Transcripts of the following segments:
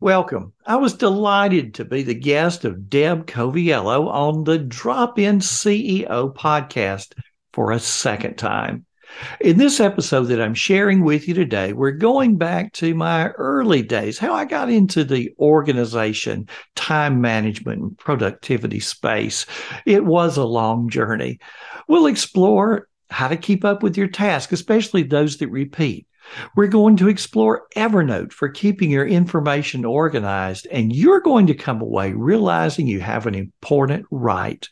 Welcome. I was delighted to be the guest of Deb Coviello on the Drop In CEO podcast for a second time. In this episode that I'm sharing with you today, we're going back to my early days, how I got into the organization, time management, and productivity space. It was a long journey. We'll explore how to keep up with your tasks, especially those that repeat we're going to explore Evernote for keeping your information organized, and you're going to come away realizing you have an important right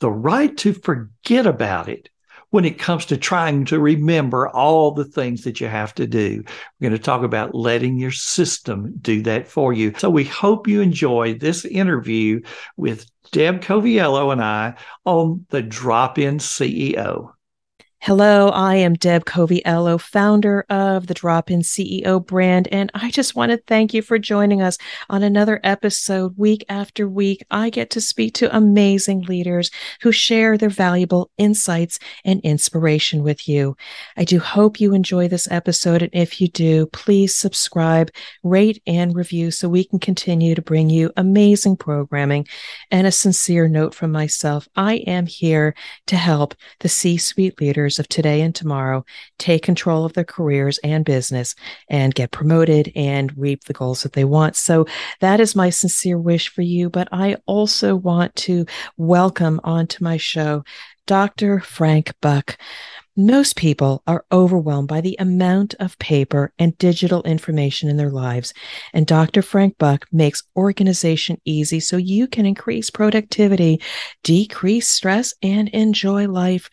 the right to forget about it when it comes to trying to remember all the things that you have to do. We're going to talk about letting your system do that for you. So we hope you enjoy this interview with Deb Coviello and I on the Drop In CEO. Hello, I am Deb Coviello, founder of the Drop In CEO brand, and I just want to thank you for joining us on another episode. Week after week, I get to speak to amazing leaders who share their valuable insights and inspiration with you. I do hope you enjoy this episode, and if you do, please subscribe, rate, and review so we can continue to bring you amazing programming. And a sincere note from myself I am here to help the C suite leaders of today and tomorrow take control of their careers and business and get promoted and reap the goals that they want. So that is my sincere wish for you. But I also want to welcome onto my show Dr. Frank Buck. Most people are overwhelmed by the amount of paper and digital information in their lives. And Dr. Frank Buck makes organization easy so you can increase productivity, decrease stress, and enjoy life.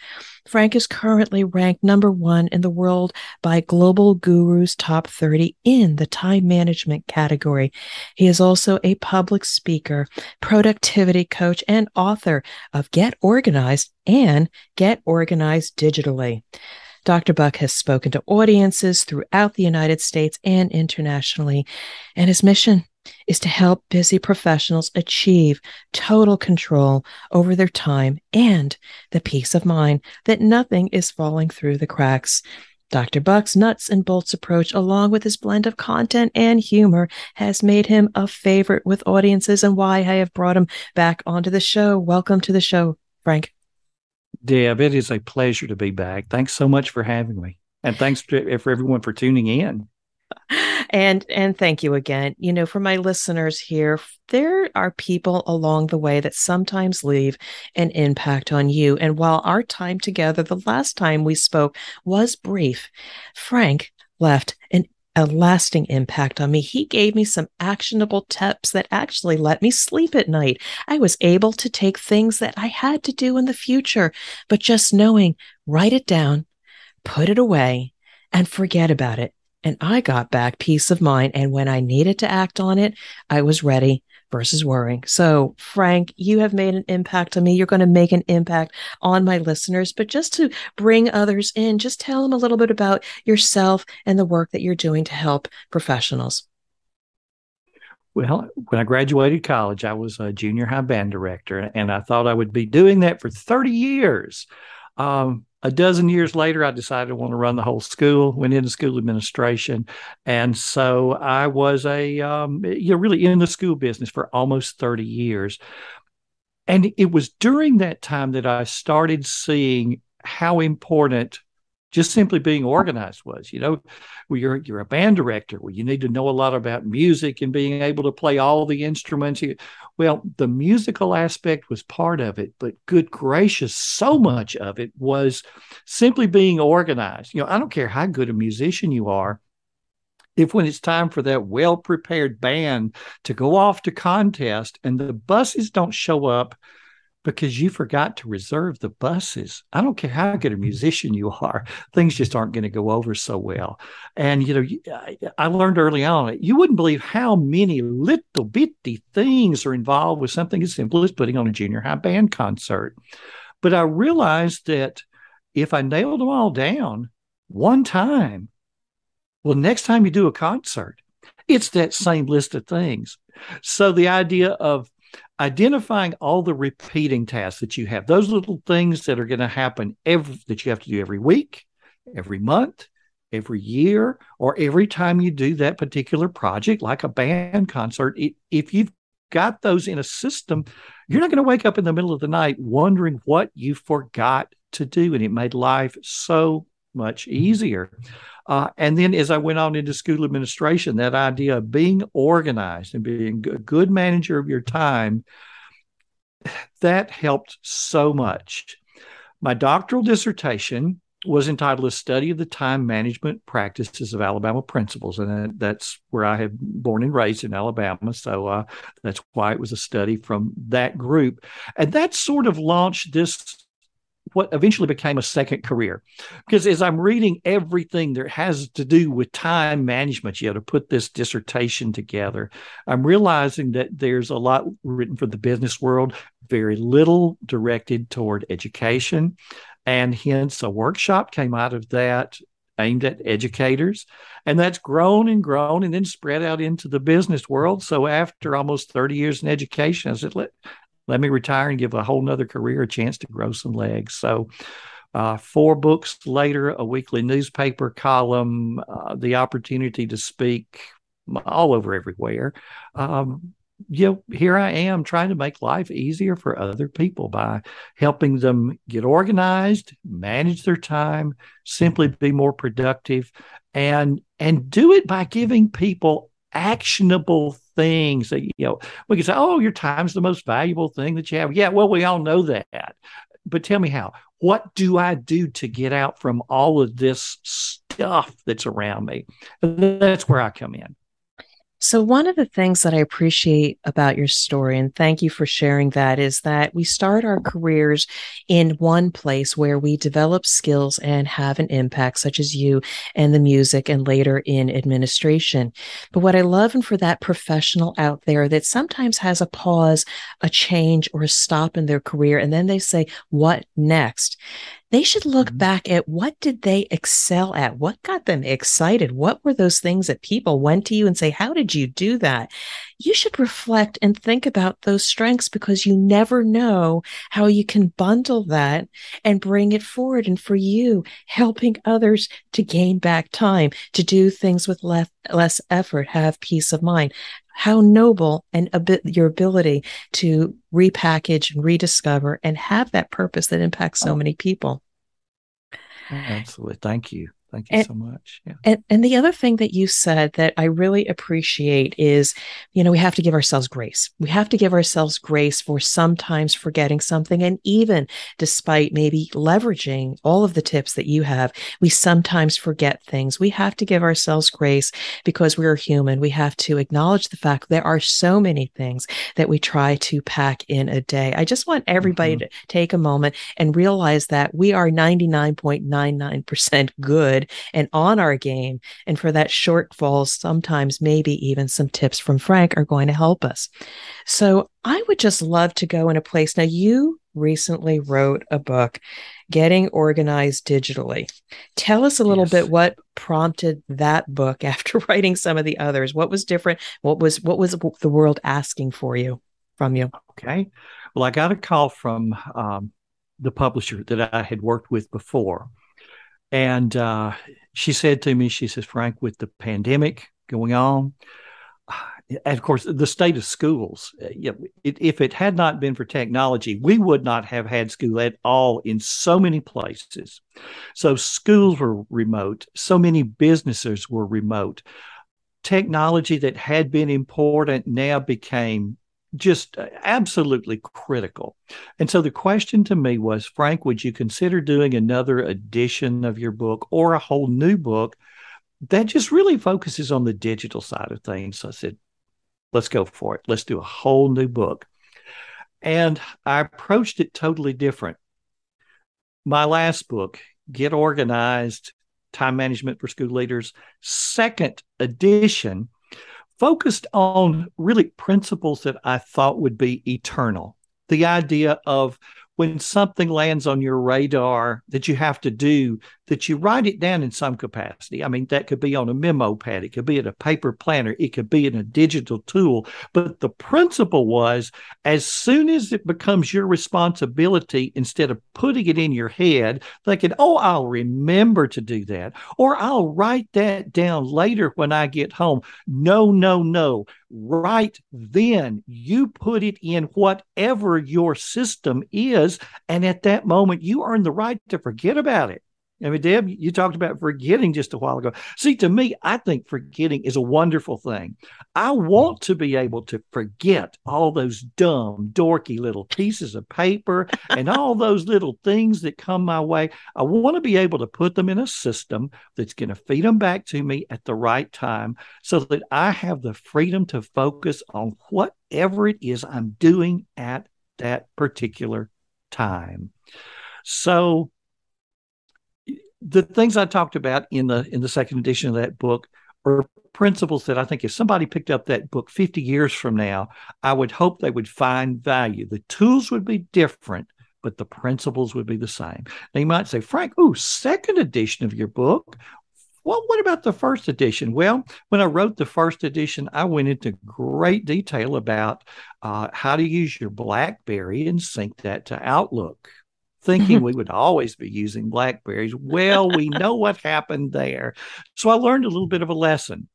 Frank is currently ranked number one in the world by Global Guru's Top 30 in the time management category. He is also a public speaker, productivity coach, and author of Get Organized and Get Organized Digitally. Dr. Buck has spoken to audiences throughout the United States and internationally, and his mission is to help busy professionals achieve total control over their time and the peace of mind that nothing is falling through the cracks. Dr. Buck's nuts and bolts approach, along with his blend of content and humor, has made him a favorite with audiences and why I have brought him back onto the show. Welcome to the show, Frank. Deb, it is a pleasure to be back. Thanks so much for having me. And thanks to, for everyone for tuning in and and thank you again you know for my listeners here there are people along the way that sometimes leave an impact on you and while our time together the last time we spoke was brief frank left an a lasting impact on me. He gave me some actionable tips that actually let me sleep at night. I was able to take things that I had to do in the future, but just knowing, write it down, put it away, and forget about it and I got back peace of mind. And when I needed to act on it, I was ready versus worrying. So, Frank, you have made an impact on me. You're going to make an impact on my listeners. But just to bring others in, just tell them a little bit about yourself and the work that you're doing to help professionals. Well, when I graduated college, I was a junior high band director, and I thought I would be doing that for 30 years. Um, a dozen years later, I decided I want to run the whole school. Went into school administration, and so I was a um, you know really in the school business for almost thirty years. And it was during that time that I started seeing how important just simply being organized was. You know, well, you're you're a band director. Well, you need to know a lot about music and being able to play all the instruments. Well, the musical aspect was part of it, but good gracious, so much of it was simply being organized. You know, I don't care how good a musician you are. If when it's time for that well prepared band to go off to contest and the buses don't show up because you forgot to reserve the buses. I don't care how good a mm-hmm. musician you are, things just aren't going to go over so well. And, you know, I learned early on, you wouldn't believe how many little bitty things are involved with something as simple as putting on a junior high band concert. But I realized that if I nailed them all down one time, well, next time you do a concert, it's that same list of things. So the idea of identifying all the repeating tasks that you have, those little things that are going to happen every that you have to do every week, every month, every year or every time you do that particular project, like a band concert, if you've got those in a system, you're not going to wake up in the middle of the night wondering what you forgot to do. And it made life so much easier. Uh, and then as I went on into school administration, that idea of being organized and being a good manager of your time, that helped so much. My doctoral dissertation was entitled A Study of the Time Management Practices of Alabama Principals. And that's where I have born and raised in Alabama. So uh, that's why it was a study from that group. And that sort of launched this what eventually became a second career. Because as I'm reading everything that has to do with time management, you have to put this dissertation together. I'm realizing that there's a lot written for the business world, very little directed toward education. And hence, a workshop came out of that aimed at educators. And that's grown and grown and then spread out into the business world. So after almost 30 years in education, I said, let, let me retire and give a whole nother career a chance to grow some legs. So, uh, four books later, a weekly newspaper column, uh, the opportunity to speak all over everywhere. Um, you know, here I am trying to make life easier for other people by helping them get organized, manage their time, simply be more productive, and and do it by giving people actionable things that you know we can say oh your time's the most valuable thing that you have. Yeah well we all know that. But tell me how. What do i do to get out from all of this stuff that's around me? And that's where i come in so, one of the things that I appreciate about your story, and thank you for sharing that, is that we start our careers in one place where we develop skills and have an impact, such as you and the music, and later in administration. But what I love, and for that professional out there that sometimes has a pause, a change, or a stop in their career, and then they say, What next? They should look mm-hmm. back at what did they excel at? What got them excited? What were those things that people went to you and say how did you do that? You should reflect and think about those strengths because you never know how you can bundle that and bring it forward. And for you helping others to gain back time to do things with less less effort have peace of mind how noble and a bit your ability to repackage and rediscover and have that purpose that impacts so oh. many people Absolutely. Thank you. Thank you and, so much. Yeah. And, and the other thing that you said that I really appreciate is, you know, we have to give ourselves grace. We have to give ourselves grace for sometimes forgetting something. And even despite maybe leveraging all of the tips that you have, we sometimes forget things. We have to give ourselves grace because we're human. We have to acknowledge the fact there are so many things that we try to pack in a day. I just want everybody mm-hmm. to take a moment and realize that we are 99.99% good and on our game. And for that shortfall, sometimes maybe even some tips from Frank are going to help us. So I would just love to go in a place. Now, you recently wrote a book, Getting Organized Digitally. Tell us a little yes. bit what prompted that book after writing some of the others. What was different? What was what was the world asking for you from you? Okay. Well, I got a call from um, the publisher that I had worked with before and uh, she said to me, she says, Frank, with the pandemic going on, and of course, the state of schools, uh, if it had not been for technology, we would not have had school at all in so many places. So schools were remote, so many businesses were remote. Technology that had been important now became just uh, absolutely critical. And so the question to me was, Frank, would you consider doing another edition of your book or a whole new book that just really focuses on the digital side of things? So I said, let's go for it. Let's do a whole new book. And I approached it totally different. My last book, Get Organized Time Management for School Leaders, second edition focused on really principles that I thought would be eternal. The idea of when something lands on your radar that you have to do, that you write it down in some capacity. I mean, that could be on a memo pad, it could be in a paper planner, it could be in a digital tool. But the principle was as soon as it becomes your responsibility, instead of putting it in your head, thinking, oh, I'll remember to do that, or I'll write that down later when I get home. No, no, no right then you put it in whatever your system is and at that moment you earn the right to forget about it I mean, Deb, you talked about forgetting just a while ago. See, to me, I think forgetting is a wonderful thing. I want to be able to forget all those dumb, dorky little pieces of paper and all those little things that come my way. I want to be able to put them in a system that's going to feed them back to me at the right time so that I have the freedom to focus on whatever it is I'm doing at that particular time. So, the things I talked about in the in the second edition of that book are principles that I think if somebody picked up that book 50 years from now, I would hope they would find value. The tools would be different, but the principles would be the same. You might say, Frank, ooh, second edition of your book. Well, what about the first edition? Well, when I wrote the first edition, I went into great detail about uh, how to use your BlackBerry and sync that to Outlook thinking we would always be using Blackberries. Well, we know what happened there. So I learned a little bit of a lesson.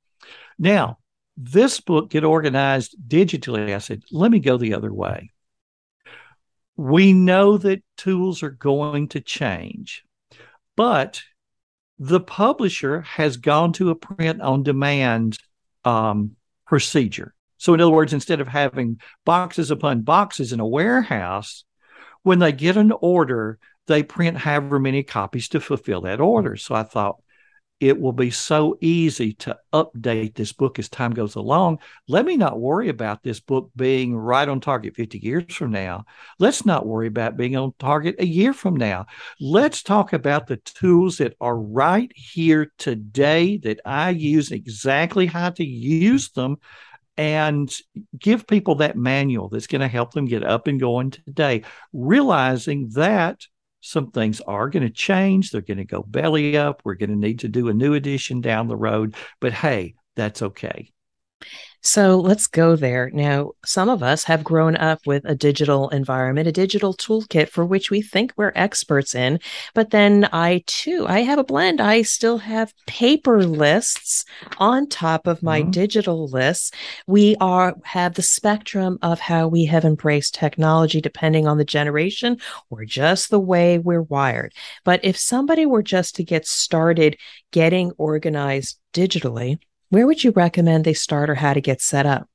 Now, this book, Get Organized Digitally, I said, let me go the other way. We know that tools are going to change, but the publisher has gone to a print on demand um, procedure. So, in other words, instead of having boxes upon boxes in a warehouse, when they get an order, they print however many copies to fulfill that order. So I thought it will be so easy to update this book as time goes along. Let me not worry about this book being right on target 50 years from now. Let's not worry about being on target a year from now. Let's talk about the tools that are right here today that I use exactly how to use them and give people that manual that's going to help them get up and going today, realizing that some things are going to change. They're going to go belly up. We're going to need to do a new edition down the road. But hey, that's okay. So let's go there. Now, some of us have grown up with a digital environment, a digital toolkit for which we think we're experts in. But then I too, I have a blend. I still have paper lists on top of my mm-hmm. digital lists. We are have the spectrum of how we have embraced technology depending on the generation or just the way we're wired. But if somebody were just to get started getting organized digitally, where would you recommend they start or how to get set up?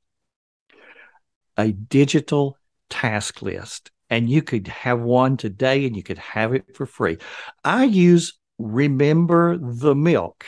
A digital task list. And you could have one today and you could have it for free. I use Remember the Milk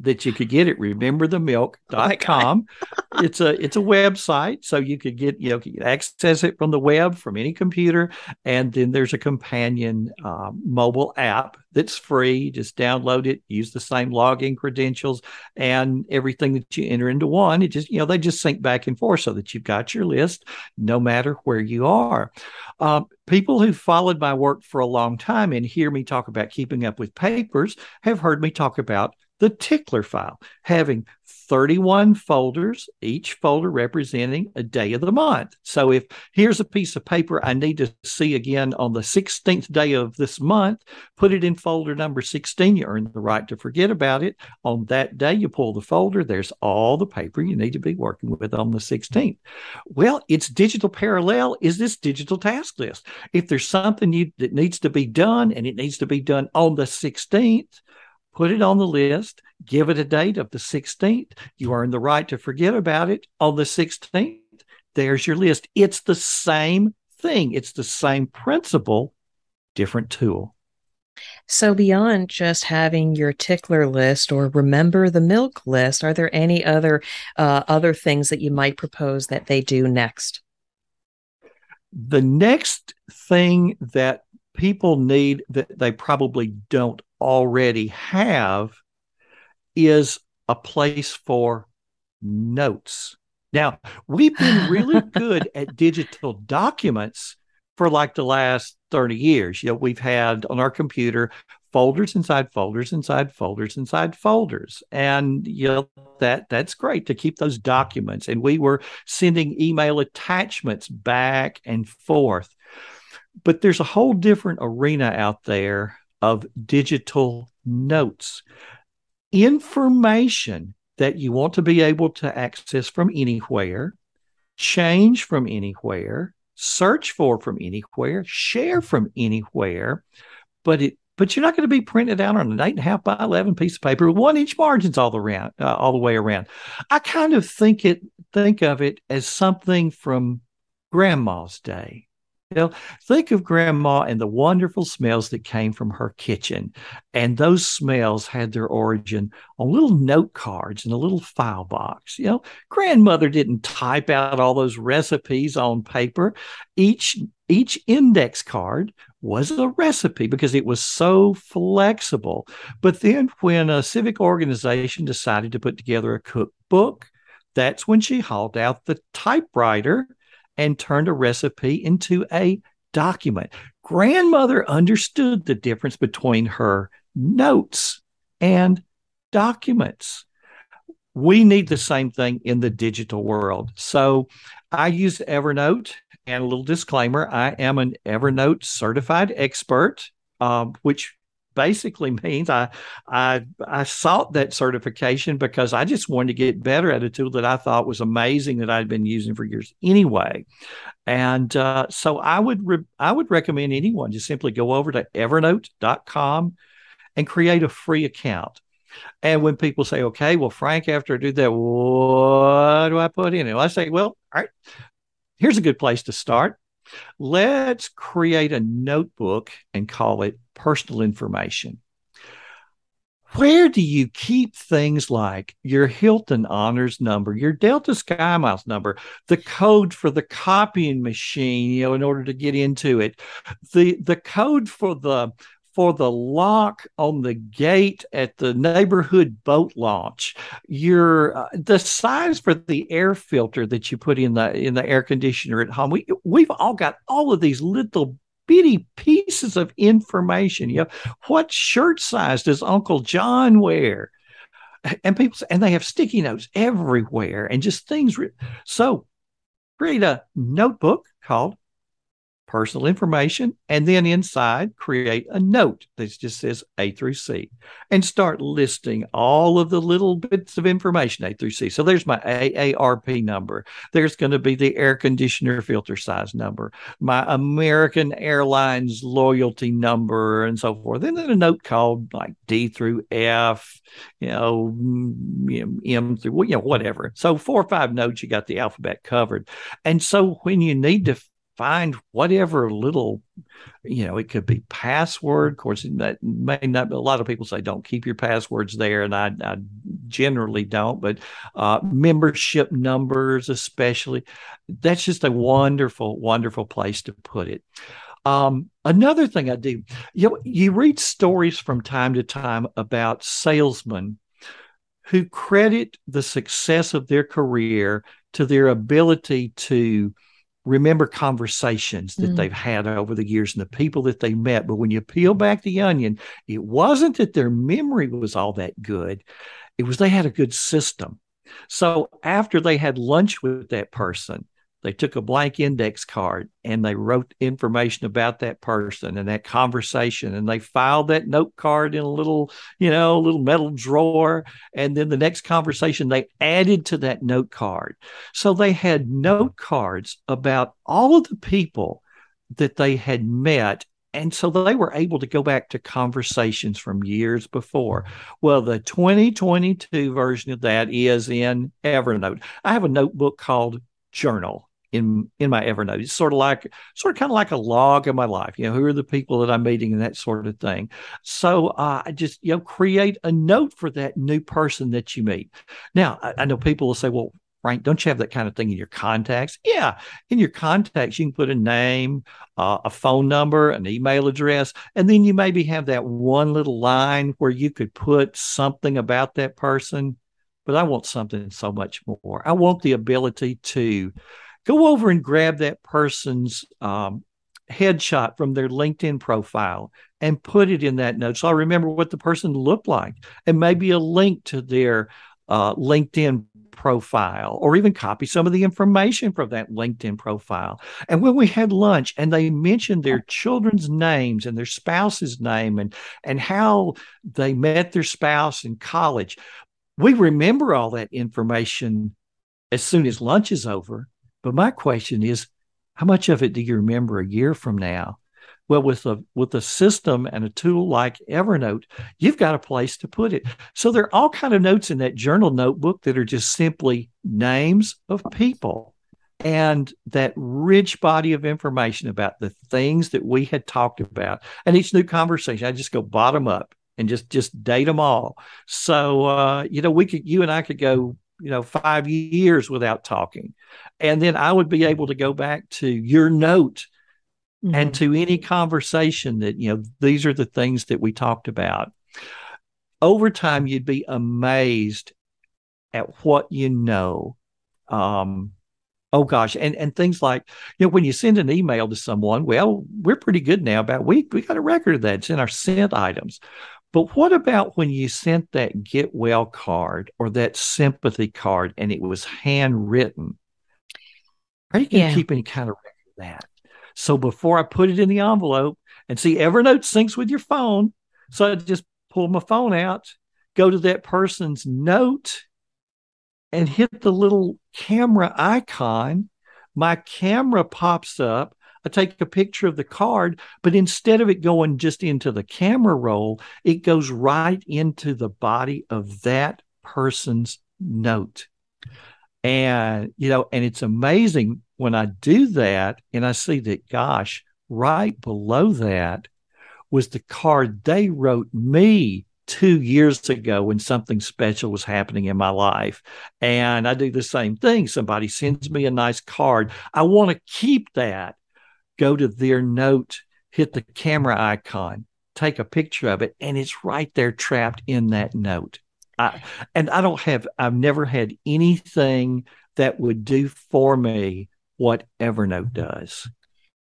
that you could get at rememberthemilk.com. Oh it's a it's a website, so you could get you know you access it from the web from any computer, and then there's a companion uh, mobile app that's free. Just download it, use the same login credentials, and everything that you enter into one, it just you know they just sync back and forth so that you've got your list no matter where you are. Uh, people who followed my work for a long time and hear me talk about keeping up with papers have heard me talk about the tickler file, having 31 folders, each folder representing a day of the month. So if here's a piece of paper I need to see again on the 16th day of this month, put it in folder number 16. You earn the right to forget about it. On that day, you pull the folder, there's all the paper you need to be working with on the 16th. Well, it's digital parallel is this digital task list. If there's something you, that needs to be done and it needs to be done on the 16th, put it on the list, give it a date of the 16th. You earn the right to forget about it on the 16th. There's your list. It's the same thing, it's the same principle, different tool. So, beyond just having your tickler list or remember the milk list, are there any other uh, other things that you might propose that they do next? The next thing that people need that they probably don't already have is a place for notes. Now, we've been really good at digital documents, for like the last 30 years. You know, we've had on our computer folders inside folders inside folders inside folders. And you know, that that's great to keep those documents. And we were sending email attachments back and forth. But there's a whole different arena out there of digital notes. Information that you want to be able to access from anywhere, change from anywhere, search for from anywhere, share from anywhere, but it but you're not going to be printed out on an eight and a half by eleven piece of paper, with one inch margins all around, uh, all the way around. I kind of think it think of it as something from grandma's day. Think of grandma and the wonderful smells that came from her kitchen. And those smells had their origin on little note cards in a little file box. You know, grandmother didn't type out all those recipes on paper. Each each index card was a recipe because it was so flexible. But then when a civic organization decided to put together a cookbook, that's when she hauled out the typewriter and turned a recipe into a document. Grandmother understood the difference between her notes and documents. We need the same thing in the digital world. So I use Evernote and a little disclaimer I am an Evernote certified expert, um, which basically means I I I sought that certification because I just wanted to get better at a tool that I thought was amazing that I'd been using for years anyway. And uh, so I would re- I would recommend anyone just simply go over to evernote.com and create a free account. And when people say, okay, well, Frank, after I do that, what do I put in? Well, I say, well, all right, here's a good place to start. Let's create a notebook and call it personal information. Where do you keep things like your Hilton honors number, your Delta SkyMiles number, the code for the copying machine, you know, in order to get into it, the the code for the for the lock on the gate at the neighborhood boat launch, your uh, the size for the air filter that you put in the in the air conditioner at home. We we've all got all of these little bitty pieces of information. You know, what shirt size does Uncle John wear? And people and they have sticky notes everywhere and just things. Re- so create a notebook called personal information, and then inside create a note that just says A through C and start listing all of the little bits of information A through C. So there's my AARP number. There's going to be the air conditioner filter size number, my American Airlines loyalty number, and so forth. And then a note called like D through F, you know, mm, M through, you know, whatever. So four or five notes, you got the alphabet covered. And so when you need to find whatever little you know it could be password. Of course that may not a lot of people say don't keep your passwords there and i, I generally don't but uh, membership numbers especially that's just a wonderful wonderful place to put it. Um, another thing i do you know, you read stories from time to time about salesmen who credit the success of their career to their ability to remember conversations that mm. they've had over the years and the people that they met. But when you peel back the onion, it wasn't that their memory was all that good, it was they had a good system. So after they had lunch with that person, they took a blank index card and they wrote information about that person and that conversation and they filed that note card in a little you know little metal drawer and then the next conversation they added to that note card so they had note cards about all of the people that they had met and so they were able to go back to conversations from years before. Well, the 2022 version of that is in Evernote. I have a notebook called Journal in in my Evernote. It's sort of like sort of kind of like a log of my life. You know, who are the people that I'm meeting and that sort of thing. So uh, I just you know create a note for that new person that you meet. Now I, I know people will say, well. Frank, don't you have that kind of thing in your contacts? Yeah, in your contacts, you can put a name, uh, a phone number, an email address, and then you maybe have that one little line where you could put something about that person. But I want something so much more. I want the ability to go over and grab that person's um, headshot from their LinkedIn profile and put it in that note. So I remember what the person looked like and maybe a link to their uh, LinkedIn profile or even copy some of the information from that LinkedIn profile. And when we had lunch and they mentioned their children's names and their spouse's name and and how they met their spouse in college, we remember all that information as soon as lunch is over. But my question is, how much of it do you remember a year from now? Well, with a with a system and a tool like Evernote, you've got a place to put it. So there are all kind of notes in that journal notebook that are just simply names of people and that rich body of information about the things that we had talked about. And each new conversation, I just go bottom up and just just date them all. So uh, you know, we could you and I could go you know five years without talking, and then I would be able to go back to your note mm-hmm. and to any conversation that, you know, these are the things that we talked about. Over time, you'd be amazed at what you know. Um, oh gosh, and and things like you know when you send an email to someone, well, we're pretty good now about we we got a record of that. It's in our sent items. But what about when you sent that get well card or that sympathy card and it was handwritten? Are you going to yeah. keep any kind of record of that? So before I put it in the envelope and see Evernote syncs with your phone, so I just pull my phone out, go to that person's note, and hit the little camera icon. My camera pops up. I take a picture of the card, but instead of it going just into the camera roll, it goes right into the body of that person's note. And, you know, and it's amazing when I do that and I see that, gosh, right below that was the card they wrote me two years ago when something special was happening in my life. And I do the same thing. Somebody sends me a nice card. I want to keep that. Go to their note, hit the camera icon, take a picture of it, and it's right there trapped in that note. I, and I don't have, I've never had anything that would do for me what Evernote does.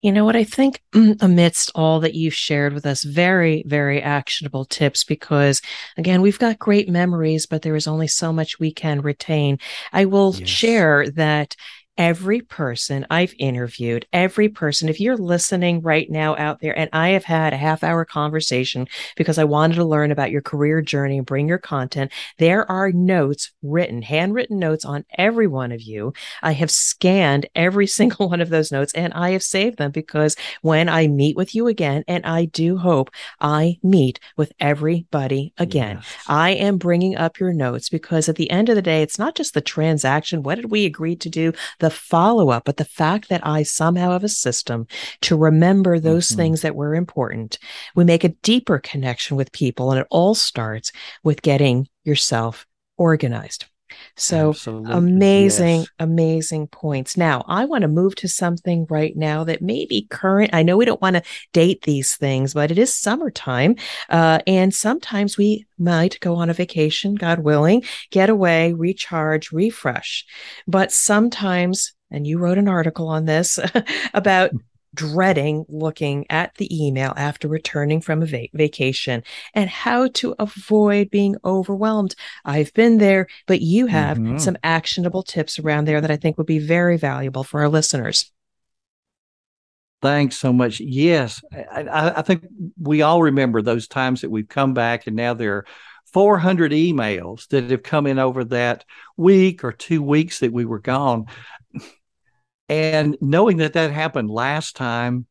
You know what? I think mm, amidst all that you've shared with us, very, very actionable tips because, again, we've got great memories, but there is only so much we can retain. I will yes. share that every person I've interviewed, every person, if you're listening right now out there, and I have had a half hour conversation because I wanted to learn about your career journey and bring your content, there are notes written, handwritten notes on every one of you. I have scanned every single one of those notes and I have saved them because when I meet with you again, and I do hope I meet with everybody again, yes. I am bringing up your notes because at the end of the day, it's not just the transaction. What did we agree to do? The the follow up, but the fact that I somehow have a system to remember those mm-hmm. things that were important, we make a deeper connection with people. And it all starts with getting yourself organized. So Absolutely. amazing, yes. amazing points. Now, I want to move to something right now that may be current. I know we don't want to date these things, but it is summertime. Uh, and sometimes we might go on a vacation, God willing, get away, recharge, refresh. But sometimes, and you wrote an article on this about dreading looking at the email after returning from a va- vacation and how to avoid being overwhelmed. I've been there, but you have mm-hmm. some actionable tips around there that I think would be very valuable for our listeners. Thanks so much. Yes, I, I, think we all remember those times that we've come back and now there are 400 emails that have come in over that week or two weeks that we were gone. And knowing that that happened last time,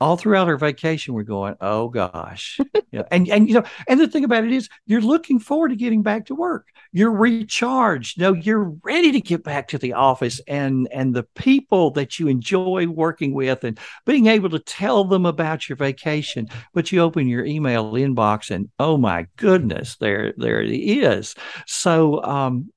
all throughout our vacation, we're going, oh gosh. And and you know, and the thing about it is you're looking forward to getting back to work. You're recharged. No, you're ready to get back to the office and and the people that you enjoy working with and being able to tell them about your vacation. But you open your email inbox and oh my goodness, there there it is. So um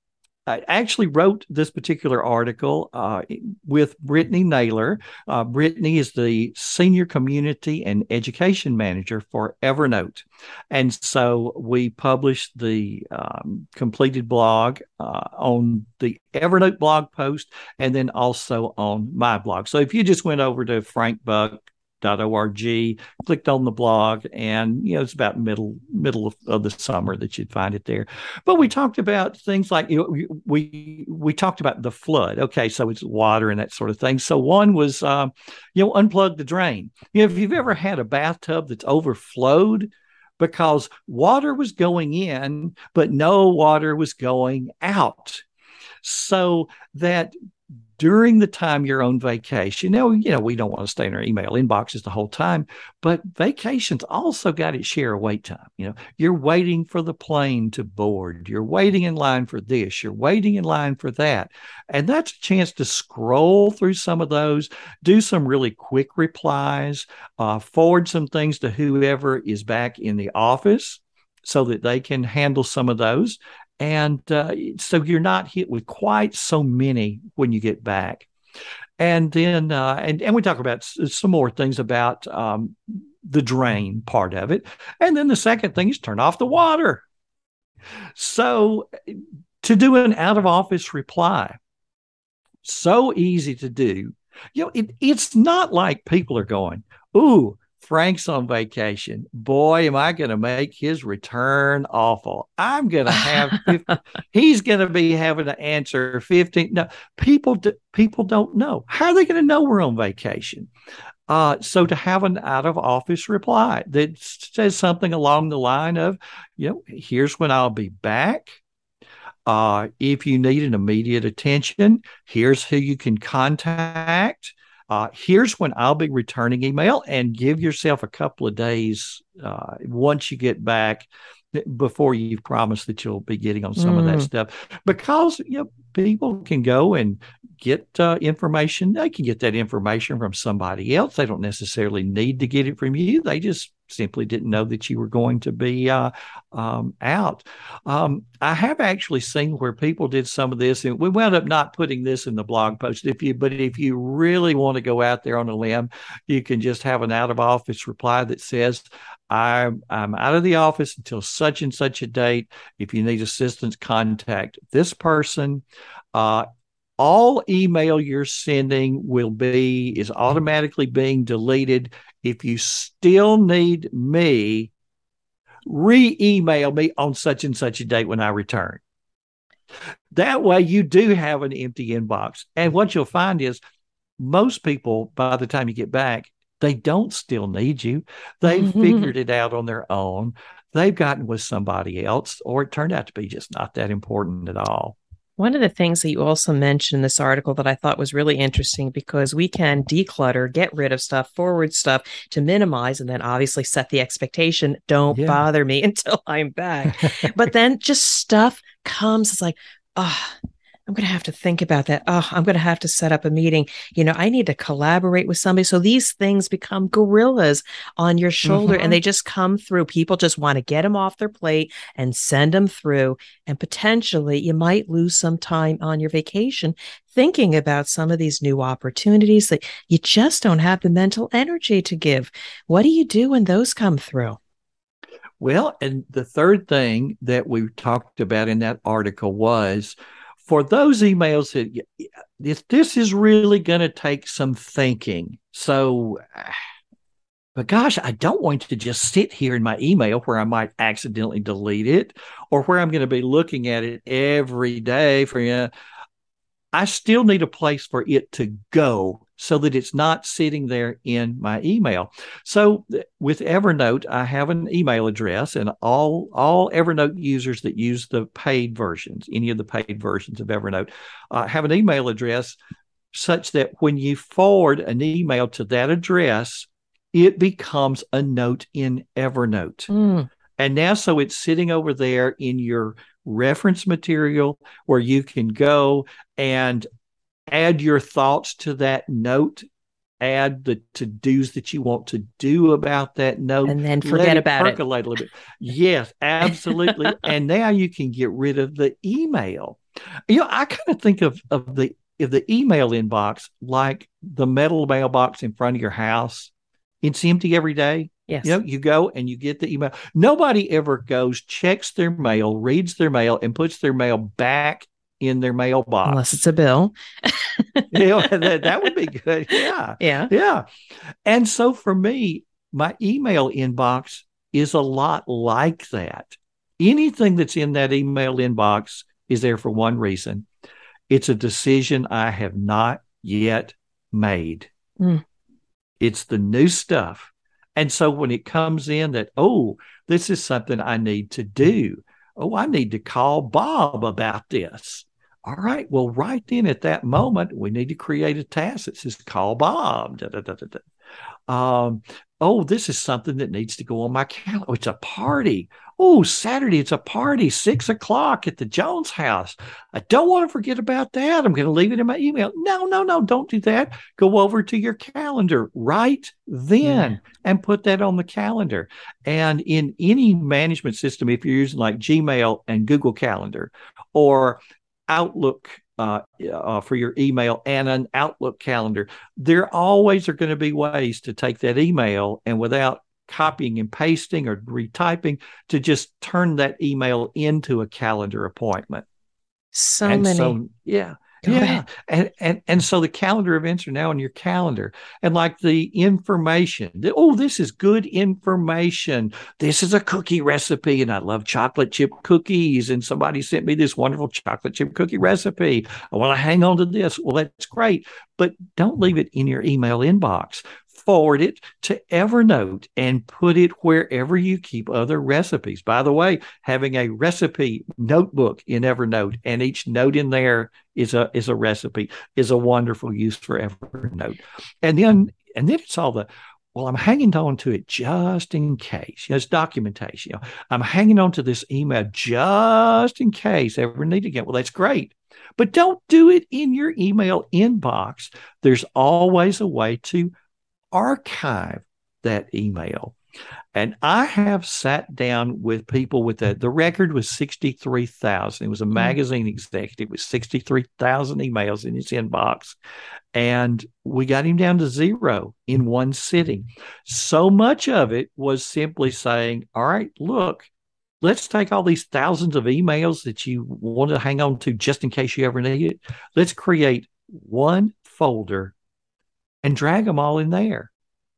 I actually wrote this particular article uh, with Brittany Naylor. Uh, Brittany is the Senior Community and Education Manager for Evernote. And so we published the um, completed blog uh, on the Evernote blog post and then also on my blog. So if you just went over to Frank Buck, org clicked on the blog and you know it's about middle middle of, of, the summer that you'd find it there. But we talked about things like you know, we we talked about the flood. Okay so it's water and that sort of thing. So one was um, you know unplug the drain. You know if you've ever had a bathtub that's overflowed because water was going in but no water was going out. So that during the time you're on vacation. Now, you know, we don't want to stay in our email inboxes the whole time, but vacations also got its share of wait time. You know, you're waiting for the plane to board, you're waiting in line for this, you're waiting in line for that. And that's a chance to scroll through some of those, do some really quick replies, uh, forward some things to whoever is back in the office so that they can handle some of those and uh, so you're not hit with quite so many when you get back. And then, uh, and and we talk about some more things about um, the drain part of it, and then the second thing is turn off the water. So, to do an out of office reply, so easy to do. You know, it, it's not like people are going, "Ooh, Frank's on vacation. Boy, am I going to make his return awful. I'm going to have, 50, he's going to be having to answer 15. No, people, people don't know. How are they going to know we're on vacation? Uh, so to have an out of office reply that says something along the line of, you know, here's when I'll be back. Uh, if you need an immediate attention, here's who you can contact uh, here's when I'll be returning email and give yourself a couple of days uh, once you get back before you've promised that you'll be getting on some mm. of that mm. stuff because you know people can go and get uh, information they can get that information from somebody else they don't necessarily need to get it from you they just simply didn't know that you were going to be uh, um, out. Um, I have actually seen where people did some of this, and we wound up not putting this in the blog post. If you, but if you really want to go out there on a limb, you can just have an out of office reply that says, I'm, I'm out of the office until such and such a date. If you need assistance, contact this person. Uh, all email you're sending will be is automatically being deleted if you still need me, re email me on such and such a date when I return. That way, you do have an empty inbox. And what you'll find is most people, by the time you get back, they don't still need you. They've mm-hmm. figured it out on their own. They've gotten with somebody else, or it turned out to be just not that important at all. One of the things that you also mentioned in this article that I thought was really interesting because we can declutter, get rid of stuff, forward stuff to minimize, and then obviously set the expectation don't yeah. bother me until I'm back. but then just stuff comes, it's like, ah, oh, I'm going to have to think about that. Oh, I'm going to have to set up a meeting. You know, I need to collaborate with somebody. So these things become gorillas on your shoulder mm-hmm. and they just come through. People just want to get them off their plate and send them through. And potentially you might lose some time on your vacation thinking about some of these new opportunities that you just don't have the mental energy to give. What do you do when those come through? Well, and the third thing that we talked about in that article was for those emails that this, this is really going to take some thinking. So, but gosh, I don't want to just sit here in my email where I might accidentally delete it or where I'm going to be looking at it every day for you. I still need a place for it to go so that it's not sitting there in my email. So with Evernote, I have an email address, and all all Evernote users that use the paid versions, any of the paid versions of Evernote, uh, have an email address such that when you forward an email to that address, it becomes a note in Evernote. Mm. And now, so it's sitting over there in your reference material where you can go and add your thoughts to that note add the to dos that you want to do about that note. And then forget about it. Percolate a little bit. Yes absolutely. And now you can get rid of the email. You know i kind of think of of the of the email inbox like the metal mailbox in front of your house. It's empty every day Yes. You know, you go and you get the email. Nobody ever goes, checks their mail, reads their mail, and puts their mail back in their mailbox. Unless it's a bill. you know, that, that would be good. Yeah. Yeah. Yeah. And so for me, my email inbox is a lot like that. Anything that's in that email inbox is there for one reason it's a decision I have not yet made. Mm. It's the new stuff. And so when it comes in that, oh, this is something I need to do. Oh, I need to call Bob about this. All right. Well, right then at that moment, we need to create a task that says call Bob. Da, da, da, um, oh, this is something that needs to go on my calendar. Oh, it's a party. Oh, Saturday, it's a party, six o'clock at the Jones house. I don't want to forget about that. I'm going to leave it in my email. No, no, no, don't do that. Go over to your calendar right then yeah. and put that on the calendar. And in any management system, if you're using like Gmail and Google Calendar or Outlook uh, uh, for your email and an Outlook calendar. There always are going to be ways to take that email and without copying and pasting or retyping to just turn that email into a calendar appointment. So and many. So, yeah. Yeah. And, and and so the calendar events are now in your calendar. And like the information, the, oh, this is good information. This is a cookie recipe. And I love chocolate chip cookies. And somebody sent me this wonderful chocolate chip cookie recipe. I want to hang on to this. Well, that's great. But don't leave it in your email inbox forward it to Evernote and put it wherever you keep other recipes. By the way, having a recipe notebook in Evernote and each note in there is a is a recipe is a wonderful use for Evernote. And then and then it's all the well, I'm hanging on to it just in case. You know, it's documentation. You know, I'm hanging on to this email just in case ever need to get. Well, that's great. But don't do it in your email inbox. There's always a way to archive that email. And I have sat down with people with that. The record was 63,000. It was a mm-hmm. magazine executive with 63,000 emails in his inbox. And we got him down to zero in one sitting. So much of it was simply saying, all right, look, let's take all these thousands of emails that you want to hang on to just in case you ever need it. Let's create one folder and drag them all in there.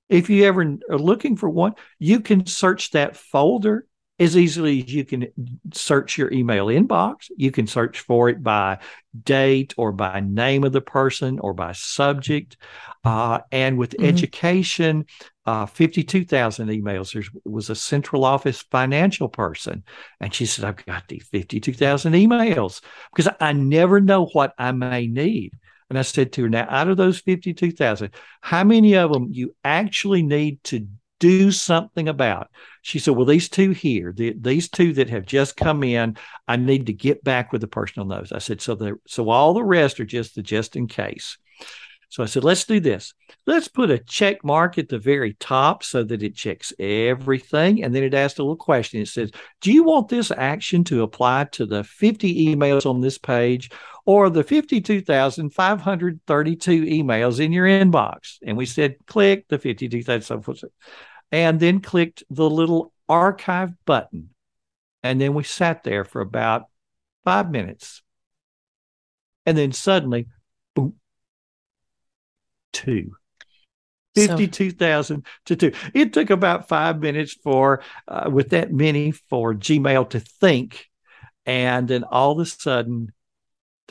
If you ever are looking for one, you can search that folder as easily as you can search your email inbox. You can search for it by date or by name of the person or by subject. Uh, and with mm-hmm. education, uh, 52,000 emails. There was a central office financial person. And she said, I've got the 52,000 emails because I never know what I may need. And I said to her, now out of those 52,000, how many of them you actually need to do something about? She said, well, these two here, the, these two that have just come in, I need to get back with the person on those. I said, so so all the rest are just the just in case. So I said, let's do this. Let's put a check mark at the very top so that it checks everything. And then it asked a little question. It says, Do you want this action to apply to the 50 emails on this page or the 52,532 emails in your inbox? And we said, click the 52,000. And then clicked the little archive button. And then we sat there for about five minutes. And then suddenly, boom, two. 52,000 to two. It took about five minutes for, uh, with that many, for Gmail to think. And then all of a sudden,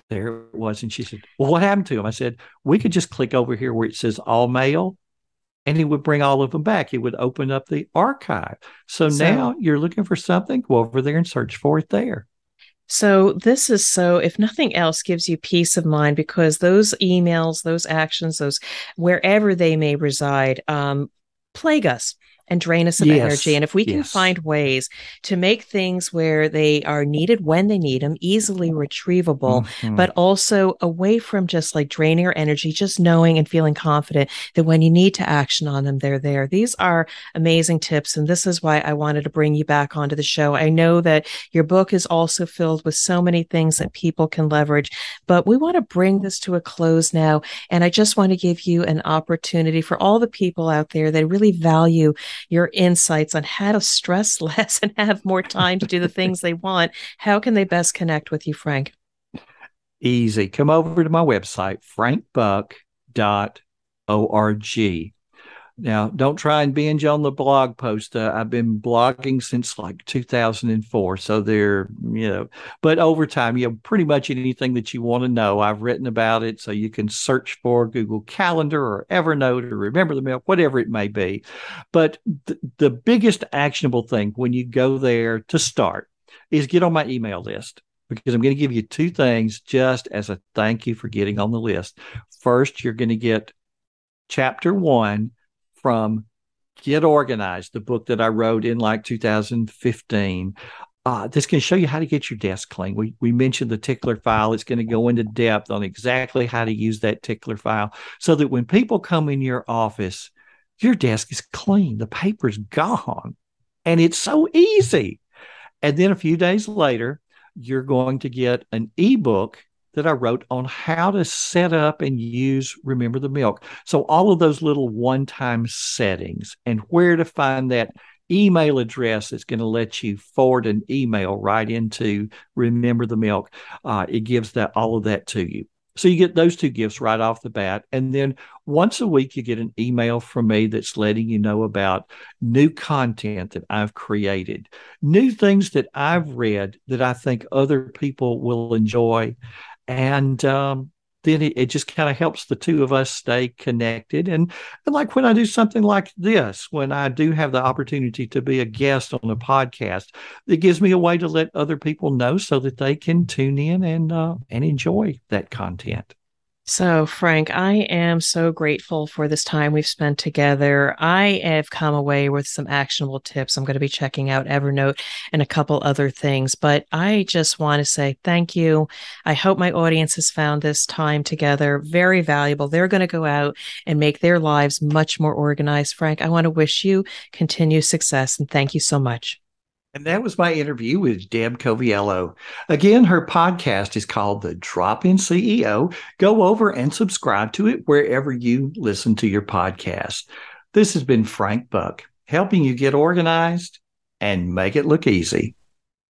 there it was. And she said, Well, what happened to him? I said, We could just click over here where it says all mail and he would bring all of them back. He would open up the archive. So, so now you're looking for something, go over there and search for it there. So this is so if nothing else gives you peace of mind because those emails, those actions, those wherever they may reside, um, plague us and drain us of yes. energy. And if we can yes. find ways to make things where they are needed when they need them, easily retrievable, mm-hmm. but also away from just like draining our energy, just knowing and feeling confident that when you need to action on them, they're there. These are amazing tips. And this is why I wanted to bring you back onto the show. I know that your book is also filled with so many things that people can leverage, but we want to bring this to a close now. And I just want to give you an opportunity for all the people out there that really value your insights on how to stress less and have more time to do the things they want, how can they best connect with you, Frank? Easy. Come over to my website, frankbuck.org. Now, don't try and binge on the blog post. Uh, I've been blogging since like 2004. So they're, you know, but over time, you know, pretty much anything that you want to know, I've written about it. So you can search for Google Calendar or Evernote or Remember the Milk, whatever it may be. But th- the biggest actionable thing when you go there to start is get on my email list because I'm going to give you two things just as a thank you for getting on the list. First, you're going to get chapter one from Get Organized, the book that I wrote in like 2015. Uh, this can show you how to get your desk clean. We we mentioned the tickler file. It's going to go into depth on exactly how to use that tickler file so that when people come in your office, your desk is clean. The paper's gone. And it's so easy. And then a few days later, you're going to get an ebook that I wrote on how to set up and use Remember the Milk. So, all of those little one time settings and where to find that email address that's going to let you forward an email right into Remember the Milk. Uh, it gives that all of that to you. So you get those two gifts right off the bat. And then once a week, you get an email from me that's letting you know about new content that I've created, new things that I've read that I think other people will enjoy and um, then it, it just kind of helps the two of us stay connected. And, and like when I do something like this, when I do have the opportunity to be a guest on a podcast, it gives me a way to let other people know so that they can tune in and uh, and enjoy that content. So, Frank, I am so grateful for this time we've spent together. I have come away with some actionable tips. I'm going to be checking out Evernote and a couple other things, but I just want to say thank you. I hope my audience has found this time together very valuable. They're going to go out and make their lives much more organized. Frank, I want to wish you continued success and thank you so much. And that was my interview with Deb Coviello. Again, her podcast is called The Drop In CEO. Go over and subscribe to it wherever you listen to your podcast. This has been Frank Buck, helping you get organized and make it look easy.